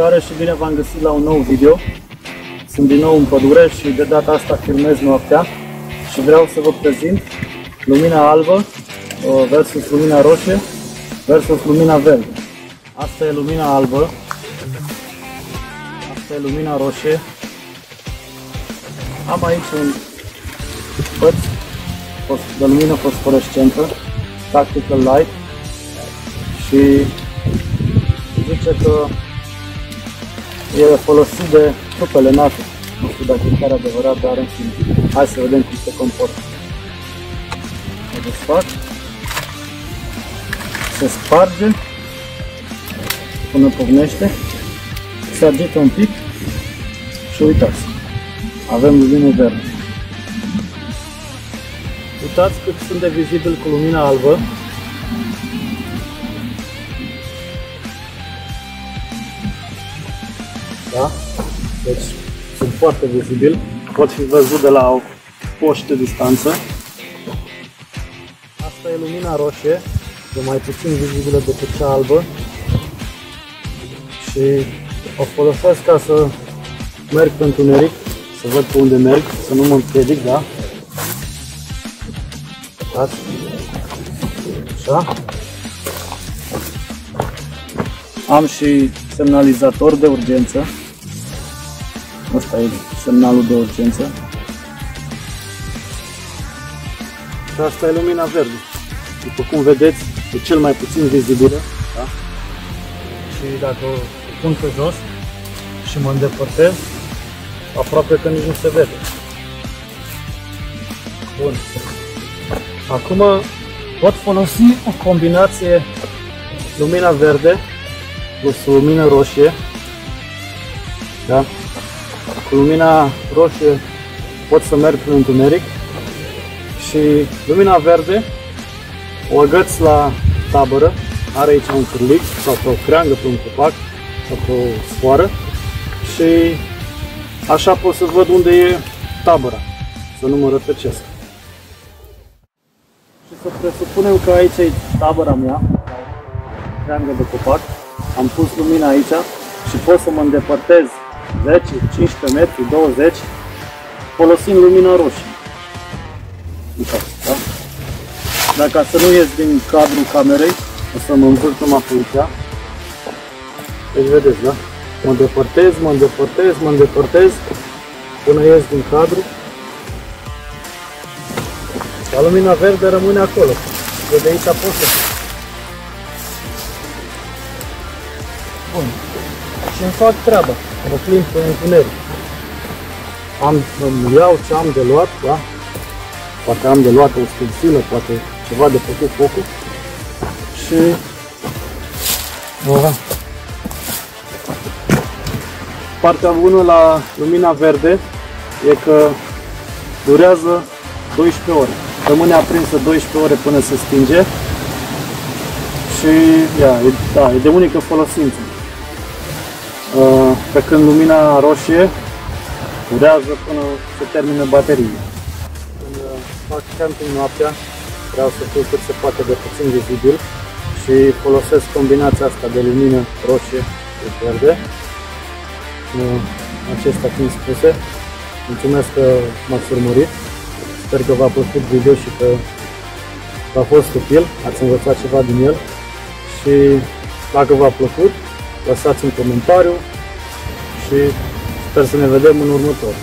Salutare și bine v-am găsit la un nou video. Sunt din nou în pădure și de data asta filmez noaptea și vreau să vă prezint lumina albă uh, versus lumina roșie versus lumina verde. Asta e lumina albă, asta e lumina roșie. Am aici un băț de lumină fosforescentă, Tactical Light și zice că e folosit de trupele NATO. Nu știu dacă e chiar adevărat, dar în fine. Hai să vedem cum se comportă. O desfac. Se sparge până pocnește. Se agită un pic și uitați. Avem lumină verde. Uitați cât sunt de vizibil cu lumina albă. Da? Deci sunt foarte vizibil. Pot fi văzut de la o poște distanță. Asta e lumina roșie, e mai puțin vizibilă decât cea albă. Și o folosesc ca să merg pe întuneric, să văd pe unde merg, să nu mă împiedic, da? Uitați. Așa. Am și semnalizator de urgență. Asta e semnalul de urgență. Și asta e lumina verde. După cum vedeți, e cel mai puțin vizibilă. Da? Și dacă o pun pe jos și mă îndepărtez, aproape că nici nu se vede. Bun. Acum pot folosi o combinație lumina verde plus lumină roșie. Da? Cu lumina roșie pot să merg prin întuneric și lumina verde o agăț la tabără, are aici un cârlic sau pe o creangă pe un copac sau pe o sfoară. Și așa pot să văd unde e tabăra, să nu mă rătăcesc. Și să presupunem că aici e tabăra mea, creangă de copac, am pus lumina aici și pot să mă îndepărtez 10, 15 metri, 20 folosind lumina roșie. Uitați, da? Dacă să nu ies din cadrul camerei, o să mă învârt numai pe aici. Deci vedeți, da? Mă îndepărtez, mă îndepărtez, mă îndepărtez până ies din cadru. Dar lumina verde rămâne acolo. Eu de aici pot să Bun. Și îmi fac treaba. Mă plimb pe întuneric. Am, îmi iau ce am de luat, da? Poate am de luat o stilsilă, poate ceva de făcut focul. Și... Aha. Partea bună la lumina verde e că durează 12 ore. Rămâne aprinsă 12 ore până se stinge și ia, e, da, e de unică folosință. Uh, pe când lumina roșie durează până se termină bateria. Când uh, fac camping noaptea, vreau să fiu cât se poate de puțin vizibil și folosesc combinația asta de lumină roșie și verde. Uh, acestea fiind spuse, mulțumesc că m-ați urmărit, sper că v-a plăcut video și că v-a fost util, ați învățat ceva din el și dacă v-a plăcut, lăsați un comentariu și sper să ne vedem în următor.